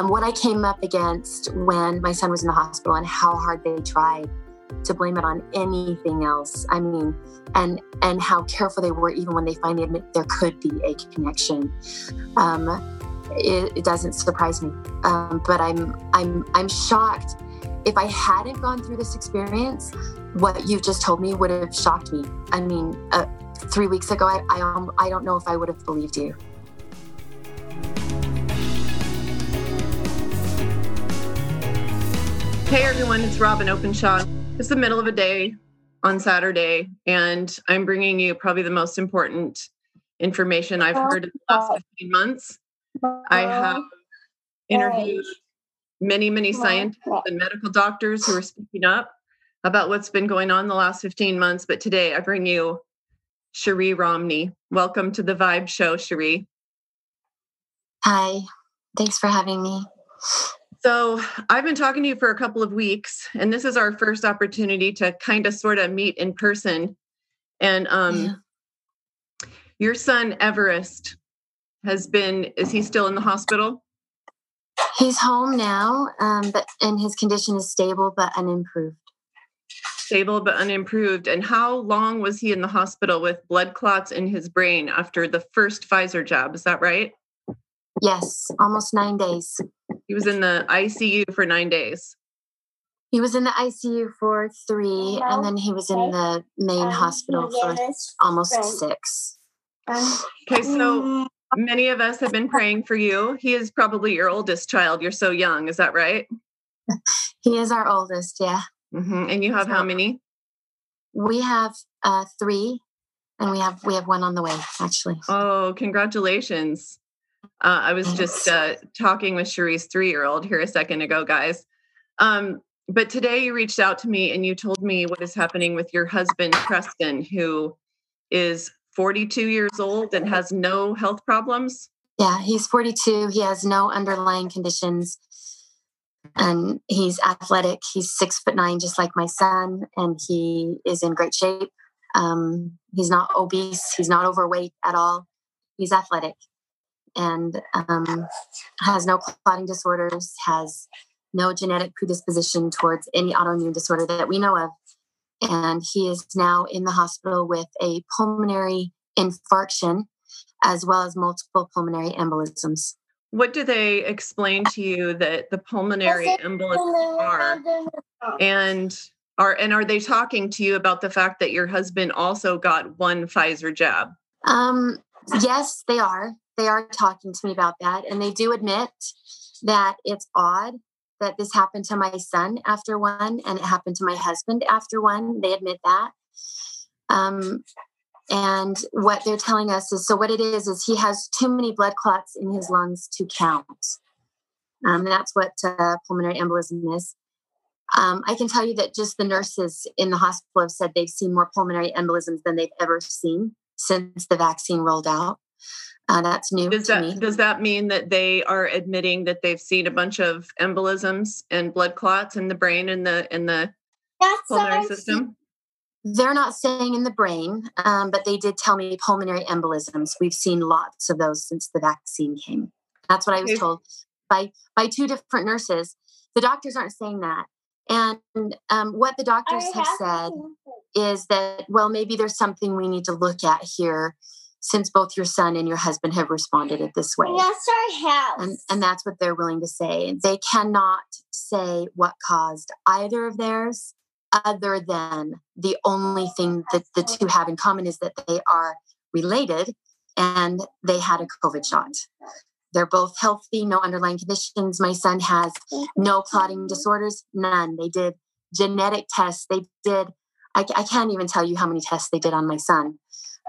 um, what I came up against when my son was in the hospital and how hard they tried to blame it on anything else. I mean, and and how careful they were even when they finally admit there could be a connection. Um, it, it, doesn't surprise me, um, but I'm I'm I'm shocked. If I hadn't gone through this experience, what you just told me would have shocked me. I mean, uh, three weeks ago, I I, I don't know if I would have believed you. Hey everyone, it's Robyn Openshaw. It's the middle of a day on Saturday, and I'm bringing you probably the most important information I've heard in the last 15 months. I have interviewed many, many scientists and medical doctors who are speaking up about what's been going on the last 15 months. But today I bring you Cherie Romney. Welcome to the Vibe Show, Cherie. Hi, thanks for having me. So, I've been talking to you for a couple of weeks, and this is our first opportunity to kind of sort of meet in person. And um, yeah. your son, Everest, has been, is he still in the hospital? He's home now, um, but and his condition is stable but unimproved. Stable but unimproved. And how long was he in the hospital with blood clots in his brain after the first Pfizer jab? Is that right? Yes, almost nine days. He was in the ICU for nine days. He was in the ICU for three, and then he was in the main um, hospital for almost six. Okay, so many of us have been praying for you. He is probably your oldest child. You're so young. Is that right? he is our oldest, yeah. Mm-hmm. And you have so how many? We have uh, three, and we have we have one on the way. Actually. Oh, congratulations! Uh, I was just uh, talking with Cherie's three year old here a second ago, guys. Um, but today you reached out to me and you told me what is happening with your husband, Preston, who is 42 years old and has no health problems. Yeah, he's 42. He has no underlying conditions. And he's athletic. He's six foot nine, just like my son, and he is in great shape. Um, he's not obese. He's not overweight at all. He's athletic and um, has no clotting disorders, has no genetic predisposition towards any autoimmune disorder that we know of. And he is now in the hospital with a pulmonary infarction as well as multiple pulmonary embolisms. What do they explain to you that the pulmonary embolisms are? And are and are they talking to you about the fact that your husband also got one Pfizer jab? Um, yes, they are they are talking to me about that. And they do admit that it's odd that this happened to my son after one and it happened to my husband after one. They admit that. Um, and what they're telling us is so what it is is he has too many blood clots in his lungs to count. Um, that's what uh, pulmonary embolism is. Um, I can tell you that just the nurses in the hospital have said they've seen more pulmonary embolisms than they've ever seen since the vaccine rolled out. Uh, that's new does that, me. Does that mean that they are admitting that they've seen a bunch of embolisms and blood clots in the brain and the in the that's pulmonary system? They're not saying in the brain, um, but they did tell me pulmonary embolisms. We've seen lots of those since the vaccine came. That's what I was okay. told by by two different nurses. The doctors aren't saying that. And um, what the doctors have said is that, well, maybe there's something we need to look at here since both your son and your husband have responded it this way. That's our house. And, and that's what they're willing to say. They cannot say what caused either of theirs other than the only thing that the two have in common is that they are related and they had a COVID shot. They're both healthy, no underlying conditions. My son has no clotting disorders, none. They did genetic tests. They did, I, I can't even tell you how many tests they did on my son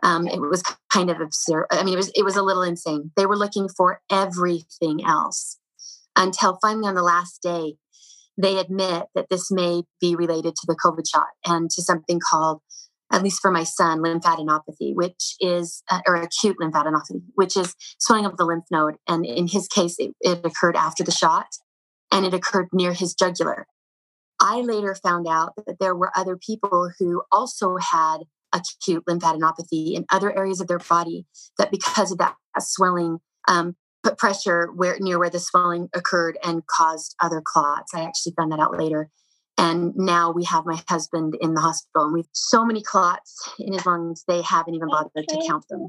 um, it was kind of absurd. I mean, it was it was a little insane. They were looking for everything else until finally on the last day, they admit that this may be related to the COVID shot and to something called, at least for my son, lymphadenopathy, which is uh, or acute lymphadenopathy, which is swelling of the lymph node. And in his case, it, it occurred after the shot, and it occurred near his jugular. I later found out that there were other people who also had acute lymphadenopathy in other areas of their body that because of that swelling um, put pressure where near where the swelling occurred and caused other clots. I actually found that out later. And now we have my husband in the hospital, and we've so many clots in his lungs, they haven't even bothered to count them.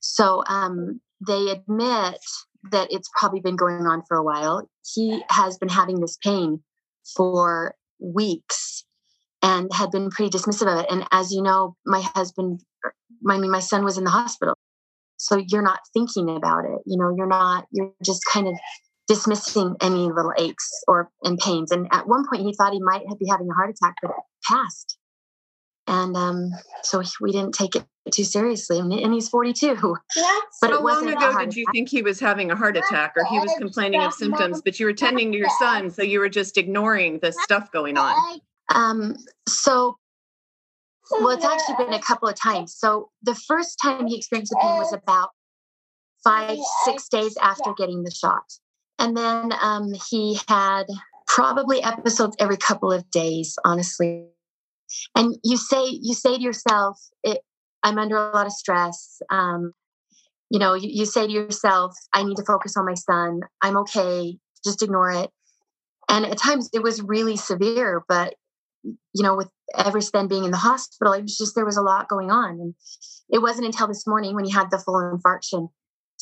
So um, they admit that it's probably been going on for a while. He has been having this pain for weeks and had been pretty dismissive of it. And as you know, my husband, er, I mean, my son was in the hospital. So you're not thinking about it. You know, you're not, you're just kind of dismissing any little aches or and pains. And at one point, he thought he might be having a heart attack, but it passed. And um, so we didn't take it too seriously. And he's 42. But how long ago did you attack. think he was having a heart attack or he was complaining of symptoms, but you were tending to your son, so you were just ignoring the stuff going on? Um, so, well, it's actually been a couple of times. So the first time he experienced the pain was about five, six days after getting the shot. And then um, he had probably episodes every couple of days, honestly. And you say you say to yourself, it, "I'm under a lot of stress." Um, you know, you, you say to yourself, "I need to focus on my son. I'm okay. Just ignore it." And at times it was really severe, but you know, with Everest then being in the hospital, it was just there was a lot going on. And it wasn't until this morning when he had the full infarction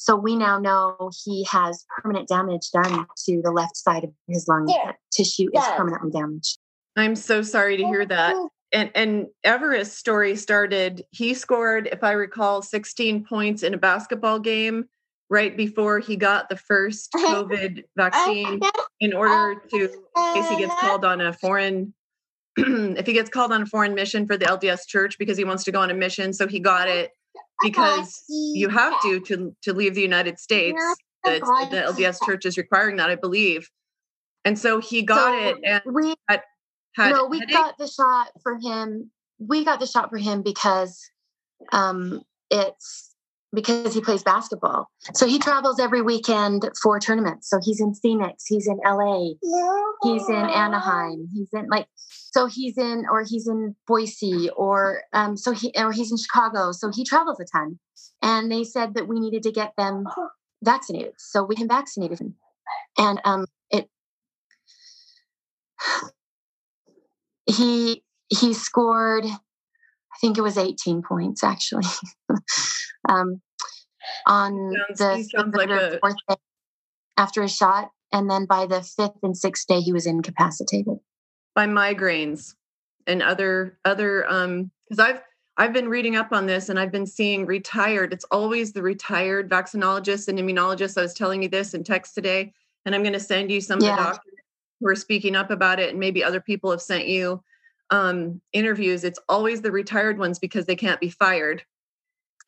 so we now know he has permanent damage done to the left side of his lung. Yeah. tissue is permanently damaged. I'm so sorry to hear that. And and Everest's story started. He scored, if I recall, 16 points in a basketball game right before he got the first COVID vaccine in order to, in case he gets called on a foreign, if he gets called on a foreign mission for the LDS church because he wants to go on a mission. So he got it because you have to to to leave the United States. The, the LDS Church is requiring that, I believe. And so he got so it, and we had, had no, we got the shot for him. We got the shot for him because um, it's because he plays basketball. So he travels every weekend for tournaments. So he's in Phoenix, he's in LA, he's in Anaheim, he's in like so he's in or he's in Boise or um so he or he's in Chicago. So he travels a ton. And they said that we needed to get them vaccinated. So we can vaccinate him. And um it he he scored I think it was 18 points actually. um, on sounds, the, like a... fourth day after a shot. And then by the fifth and sixth day, he was incapacitated. By migraines and other, other, um, because I've, I've been reading up on this and I've been seeing retired. It's always the retired vaccinologists and immunologists. I was telling you this in text today, and I'm going to send you some yeah. of the doctors who are speaking up about it, and maybe other people have sent you um, interviews. It's always the retired ones because they can't be fired.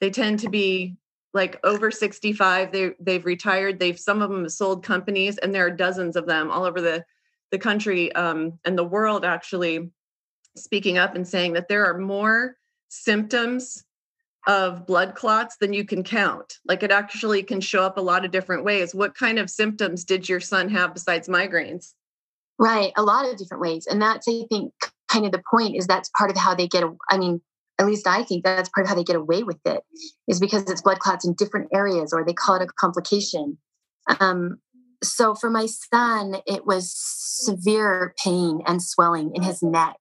They tend to be like over 65 they they've retired they've some of them have sold companies and there are dozens of them all over the the country um, and the world actually speaking up and saying that there are more symptoms of blood clots than you can count. Like it actually can show up a lot of different ways. What kind of symptoms did your son have besides migraines right a lot of different ways and that's i think kind of the point is that's part of how they get i mean at least I think that's part of how they get away with it, is because it's blood clots in different areas, or they call it a complication. Um, so for my son, it was severe pain and swelling in his neck.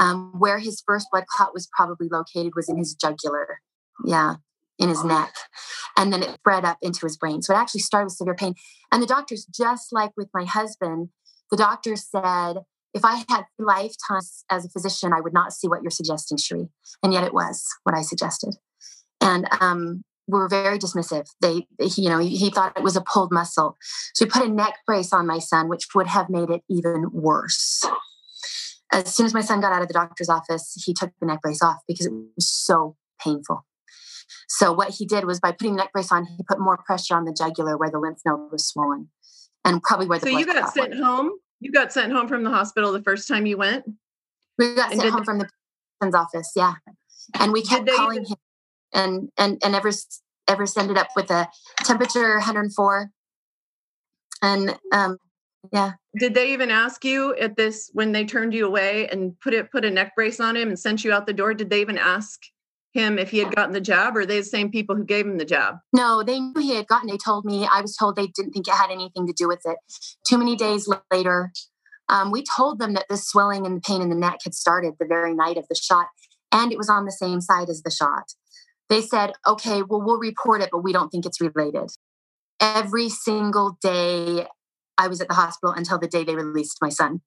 Um, where his first blood clot was probably located was in his jugular. Yeah, in his neck. And then it spread up into his brain. So it actually started with severe pain. And the doctors, just like with my husband, the doctor said, if I had lifetimes as a physician, I would not see what you're suggesting, Cherie. And yet it was what I suggested. And um, we were very dismissive. They, he, you know, he thought it was a pulled muscle. So he put a neck brace on my son, which would have made it even worse. As soon as my son got out of the doctor's office, he took the neck brace off because it was so painful. So what he did was by putting the neck brace on, he put more pressure on the jugular where the lymph node was swollen, and probably where the. So you got sent went. home you got sent home from the hospital the first time you went? We got and sent home from the physician's office, yeah. And we kept calling him and and and ever ever ended up with a temperature 104. And um yeah. Did they even ask you at this when they turned you away and put it put a neck brace on him and sent you out the door? Did they even ask him if he had gotten the job or they the same people who gave him the job No, they knew he had gotten. They told me. I was told they didn't think it had anything to do with it. Too many days later, um, we told them that the swelling and the pain in the neck had started the very night of the shot, and it was on the same side as the shot. They said, "Okay, well, we'll report it, but we don't think it's related." Every single day, I was at the hospital until the day they released my son.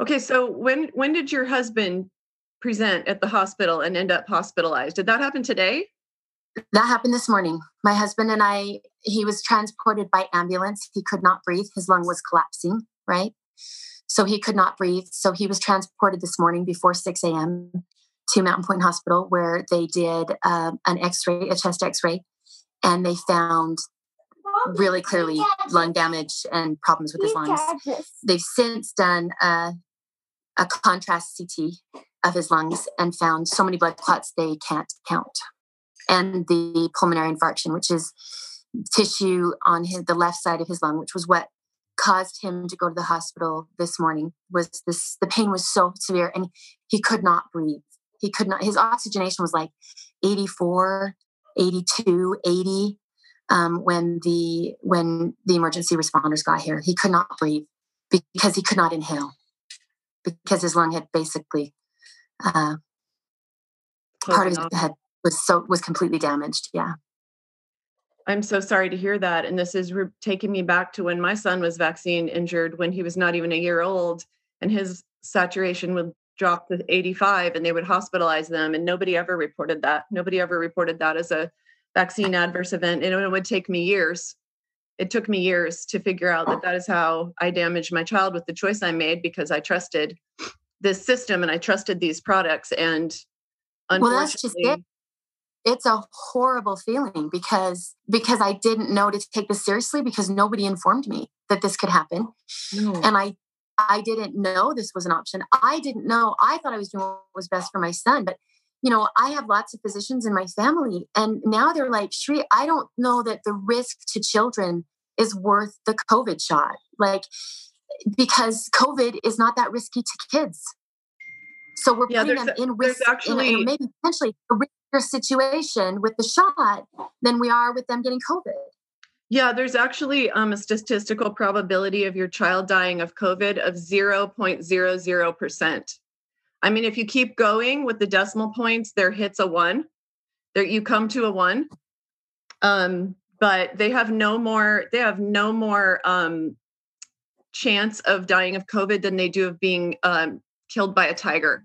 Okay, so when when did your husband present at the hospital and end up hospitalized. Did that happen today? That happened this morning. My husband and I, he was transported by ambulance. He could not breathe. His lung was collapsing, right? So he could not breathe. So he was transported this morning before 6 a.m. to Mountain Point Hospital, where they did um, an x ray, a chest x ray, and they found really clearly lung damage and problems with his lungs. They've since done a, a contrast CT of his lungs and found so many blood clots they can't count. And the pulmonary infarction, which is tissue on his, the left side of his lung, which was what caused him to go to the hospital this morning, was this the pain was so severe and he could not breathe. He could not, his oxygenation was like 84, 82, 80 um, when the when the emergency responders got here. He could not breathe because he could not inhale because his lung had basically uh, part of his head was so was completely damaged. Yeah. I'm so sorry to hear that. And this is re- taking me back to when my son was vaccine injured when he was not even a year old, and his saturation would drop to 85, and they would hospitalize them, and nobody ever reported that. Nobody ever reported that as a vaccine adverse event, and it would take me years. It took me years to figure out that that is how I damaged my child with the choice I made because I trusted this system and I trusted these products. And well, that's just it. It's a horrible feeling because because I didn't know to take this seriously because nobody informed me that this could happen, and I I didn't know this was an option. I didn't know. I thought I was doing what was best for my son, but you know, I have lots of physicians in my family, and now they're like, Cherie, I don't know that the risk to children is worth the COVID shot. Like, because COVID is not that risky to kids. So we're yeah, putting them in risk, actually, in, in maybe potentially a riskier situation with the shot than we are with them getting COVID. Yeah, there's actually um, a statistical probability of your child dying of COVID of 0.00%. I mean, if you keep going with the decimal points, there hits a one. There you come to a one. Um, but they have no more, they have no more um, chance of dying of COVID than they do of being um, killed by a tiger.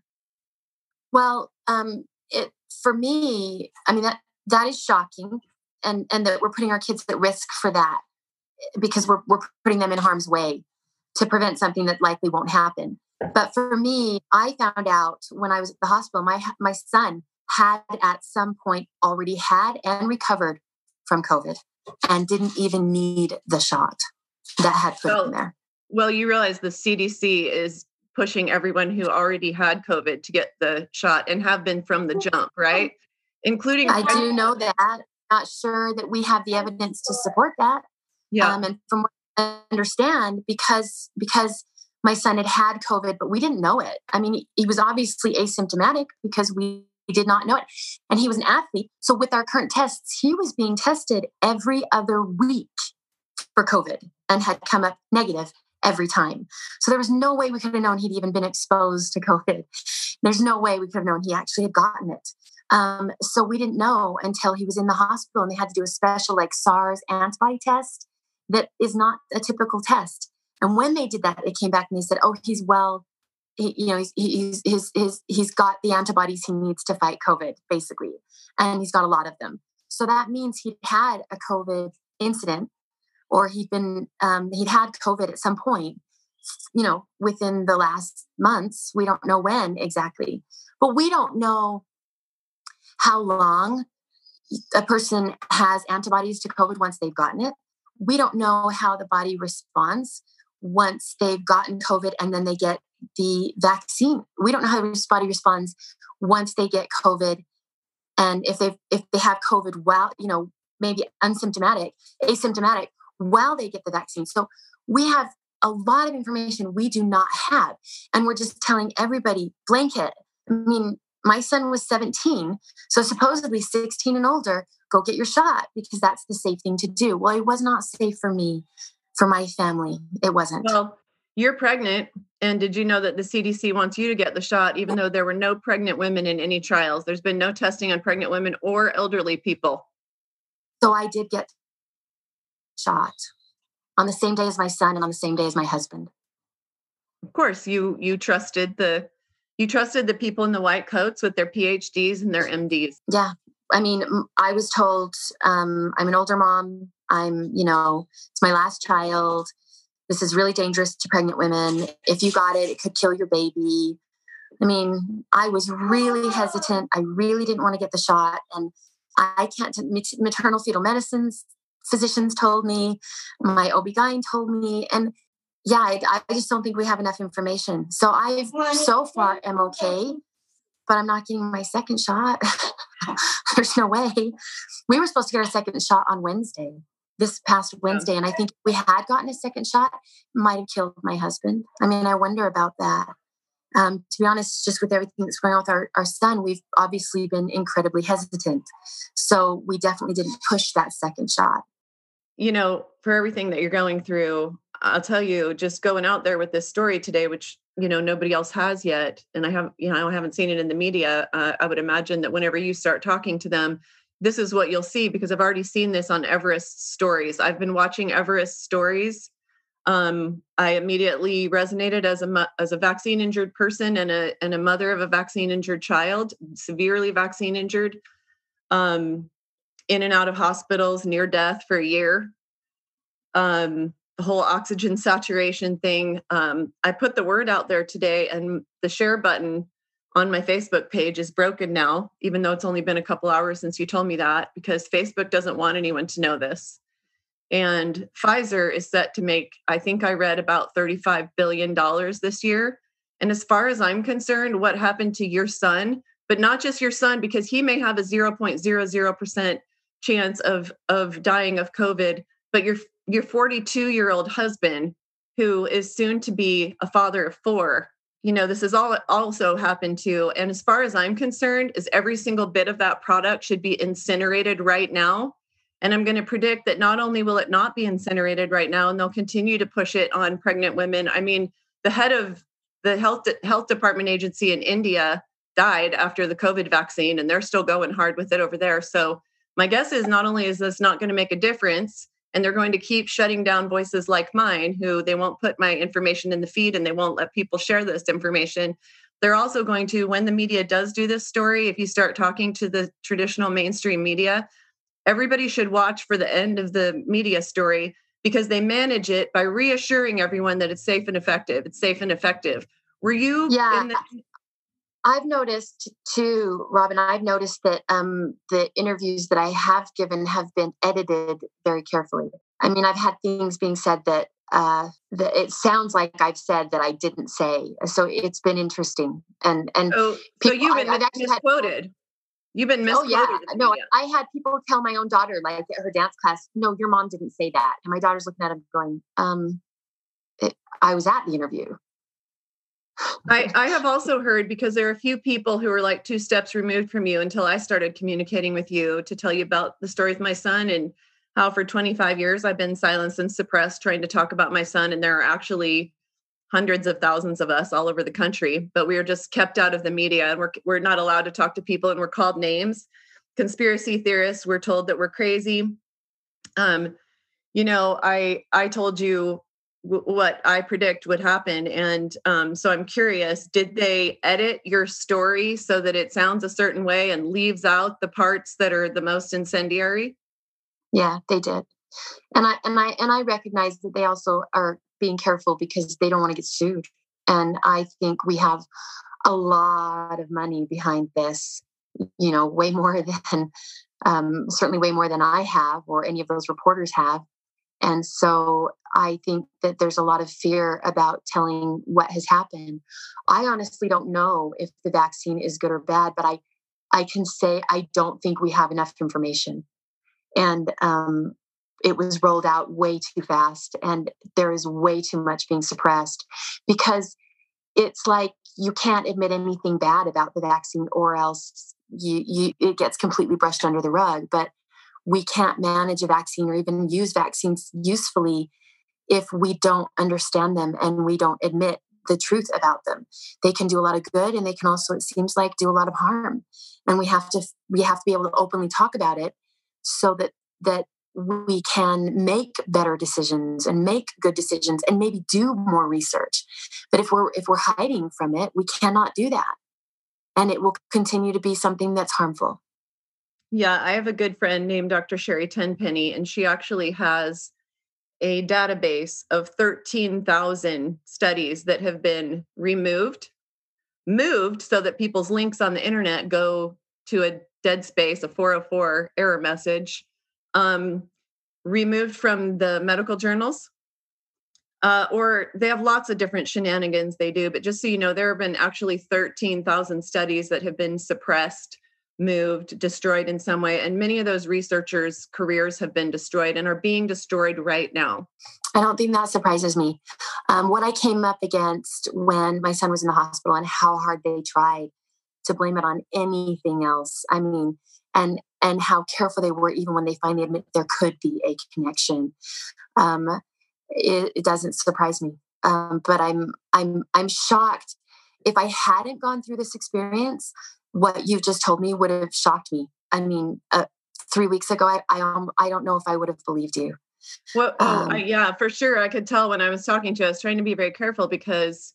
Well, um, it for me, I mean that that is shocking, and and that we're putting our kids at risk for that because we're we're putting them in harm's way to prevent something that likely won't happen. But for me, I found out when I was at the hospital, my my son had at some point already had and recovered from COVID and didn't even need the shot that had put well, him there. Well, you realize the CDC is pushing everyone who already had COVID to get the shot and have been from the jump, right? Including I do know that. Not sure that we have the evidence to support that. Yeah. Um, and from what I understand, because because my son had had COVID, but we didn't know it. I mean, he was obviously asymptomatic because we did not know it. And he was an athlete. So with our current tests, he was being tested every other week for COVID and had come up negative every time. So there was no way we could have known he'd even been exposed to COVID. There's no way we could have known he actually had gotten it. Um, so we didn't know until he was in the hospital and they had to do a special like SARS antibody test that is not a typical test. And when they did that, they came back and they said, "Oh, he's well. He, you know, he's, he's he's he's he's got the antibodies he needs to fight COVID, basically, and he's got a lot of them. So that means he'd had a COVID incident or he'd been um, he'd had COVID at some point, you know, within the last months. We don't know when exactly, but we don't know how long a person has antibodies to COVID once they've gotten it. We don't know how the body responds once they've gotten COVID and then they get the vaccine. We don't know how the body responds once they get COVID and if they if they have COVID while you know maybe unsymptomatic, asymptomatic, while they get the vaccine. So we have a lot of information we do not have. And we're just telling everybody blanket. I mean, my son was 17. So supposedly 16 and older, go get your shot because that's the safe thing to do. Well, it was not safe for me, for my family. It wasn't. Well, you're pregnant. And did you know that the CDC wants you to get the shot, even though there were no pregnant women in any trials? There's been no testing on pregnant women or elderly people. So I did get shot on the same day as my son and on the same day as my husband. Of course, you you trusted the you trusted the people in the white coats with their PhDs and their MDs. Yeah. I mean, I was told um, I'm an older mom. I'm, you know, it's my last child. This is really dangerous to pregnant women. If you got it, it could kill your baby. I mean, I was really hesitant. I really didn't want to get the shot. And I can't, maternal fetal medicines physicians told me, my OB-GYN told me. And yeah, I, I just don't think we have enough information. So I've so far am okay, but I'm not getting my second shot. There's no way. We were supposed to get our second shot on Wednesday, this past Wednesday. And I think we had gotten a second shot, might have killed my husband. I mean, I wonder about that. Um, to be honest, just with everything that's going on with our, our son, we've obviously been incredibly hesitant. So we definitely didn't push that second shot. You know, for everything that you're going through, I'll tell you, just going out there with this story today, which you know nobody else has yet, and I have you know I haven't seen it in the media. Uh, I would imagine that whenever you start talking to them, this is what you'll see because I've already seen this on Everest stories. I've been watching Everest stories. Um, I immediately resonated as a as a vaccine injured person and a and a mother of a vaccine injured child, severely vaccine injured, um, in and out of hospitals, near death for a year. Um, the whole oxygen saturation thing. Um, I put the word out there today, and the share button on my Facebook page is broken now, even though it's only been a couple hours since you told me that, because Facebook doesn't want anyone to know this. And Pfizer is set to make, I think I read about $35 billion this year. And as far as I'm concerned, what happened to your son, but not just your son, because he may have a 0.00% chance of, of dying of COVID, but your your 42 year old husband who is soon to be a father of four you know this is all also happened to and as far as i'm concerned is every single bit of that product should be incinerated right now and i'm going to predict that not only will it not be incinerated right now and they'll continue to push it on pregnant women i mean the head of the health health department agency in india died after the covid vaccine and they're still going hard with it over there so my guess is not only is this not going to make a difference and they're going to keep shutting down voices like mine who they won't put my information in the feed and they won't let people share this information. They're also going to when the media does do this story if you start talking to the traditional mainstream media everybody should watch for the end of the media story because they manage it by reassuring everyone that it's safe and effective. It's safe and effective. Were you yeah the- I've noticed too, Robyn, I've noticed that um, the interviews that I have given have been edited very carefully. I mean, I've had things being said that, uh, that it sounds like I've said that I didn't say. So it's been interesting. And and so, people, so you've been I, misquoted. Had, you've been misquoted. Oh yeah, no, I had people tell my own daughter, like at her dance class, "No, your mom didn't say that," and my daughter's looking at him going, um, it, "I was at the interview." I, I have also heard because there are a few people who are like two steps removed from you until I started communicating with you to tell you about the story of my son and how for 25 years I've been silenced and suppressed trying to talk about my son. And there are actually hundreds of thousands of us all over the country, but we are just kept out of the media and we're, we're not allowed to talk to people and we're called names. Conspiracy theorists, we're told that we're crazy. Um, you know, I I told you what I predict would happen. And um, so I'm curious did they edit your story so that it sounds a certain way and leaves out the parts that are the most incendiary? Yeah, they did. And I and I and I recognize that they also are being careful because they don't want to get sued. And I think we have a lot of money behind this, you know, way more than um, certainly way more than I have or any of those reporters have. And so I think that there's a lot of fear about telling what has happened. I honestly don't know if the vaccine is good or bad, but I, I can say I don't think we have enough information. And um, it was rolled out way too fast, and there is way too much being suppressed because it's like you can't admit anything bad about the vaccine or else you, you it gets completely brushed under the rug but we can't manage a vaccine or even use vaccines usefully if we don't understand them and we don't admit the truth about them. They can do a lot of good and they can also it seems like do a lot of harm. And we have to we have to be able to openly talk about it so that that we can make better decisions and make good decisions and maybe do more research. But if we're if we're hiding from it we cannot do that. And it will continue to be something that's harmful yeah i have a good friend named dr sherri tenpenny and she actually has a database of 13,000 studies that have been removed moved so that people's links on the internet go to a dead space a 404 error message um, removed from the medical journals. Uh, or they have lots of different shenanigans they do. But just so you know, there have been actually 13,000 studies that have been suppressed, moved, destroyed in some way. And many of those researchers' careers have been destroyed and are being destroyed right now. I don't think that surprises me. Um, what I came up against when my son was in the hospital and how hard they tried to blame it on anything else. I mean, and and how careful they were even when they finally admit there could be a connection. Um, it, it, doesn't surprise me, um, but I'm I'm I'm shocked. If I hadn't gone through this experience, what you just told me would have shocked me. I mean, uh, three weeks ago, I I, um, I don't know if I would have believed you. Well, oh, um, yeah, for sure. I could tell when I was talking to you. I was trying to be very careful because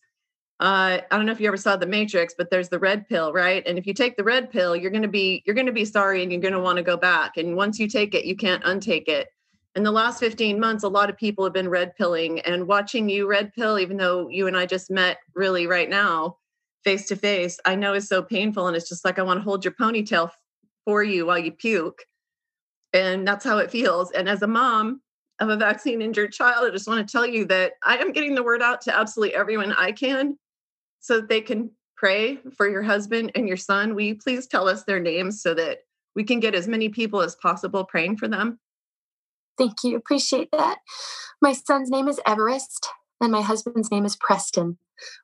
uh, I don't know if you ever saw the Matrix, but there's the red pill, right? And if you take the red pill, you're to be you're going to be sorry, and you're going to want to go back. And once you take it, you can't untake it. In the last 15 months, a lot of people have been red pilling, and watching you red pill, even though you and I just met really right now, face to face, I know is so painful, and it's just like I want to hold your ponytail for you while you puke, and that's how it feels. And as a mom, of a vaccine injured child, I just want to tell you that I am getting the word out to absolutely everyone I can so that they can pray for your husband and your son? Will you please tell us their names so that we can get as many people as possible praying for them? Thank you. Appreciate that. My son's name is Everest, and my husband's name is Preston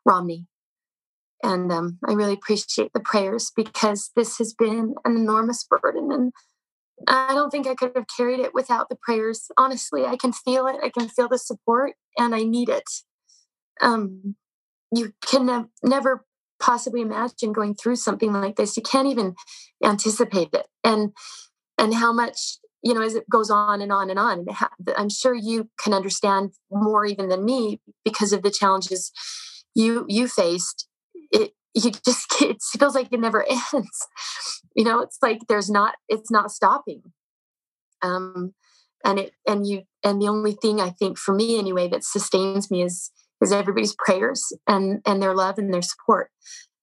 Romney. And um, I really appreciate the prayers because this has been an enormous burden. And I don't think I could have carried it without the prayers. Honestly, I can feel it. I can feel the support, and I need it. Um, you can ne- never possibly imagine going through something like this you can't even anticipate it and and how much you know as it goes on and on and on i'm sure you can understand more even than me because of the challenges you you faced you just it feels like it never ends. You know it's like there's not it's not stopping. Um and it and you and the only thing i think for me anyway that sustains me is is everybody's prayers and and their love and their support.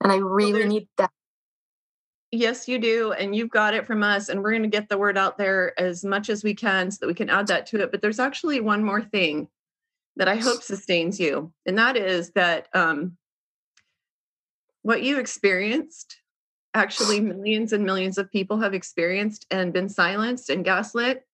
And i really well, need that. Yes you do and you've got it from us and we're going to get the word out there as much as we can so that we can add that to it. But there's actually one more thing that i hope sustains you and that is that um, what you experienced actually millions and millions of people have experienced and been silenced and gaslit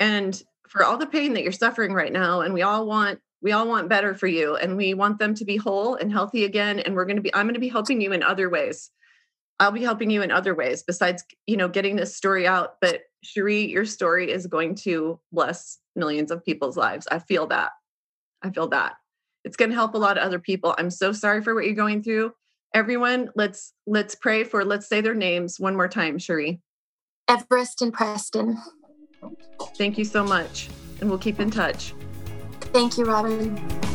and for all the pain that you're suffering right now and we all want we all want better for you and we want them to be whole and healthy again and we're going to be i'm going to be helping you in other ways. I'll be helping you in other ways besides you know getting this story out but cherie your story is going to bless millions of people's lives. I feel that. I feel that. It's going to help a lot of other people. I'm so sorry for what you're going through everyone let's let's pray for let's say their names one more time cherie. Everest and preston. Thank you so much and we'll keep in touch. Thank you, Robyn.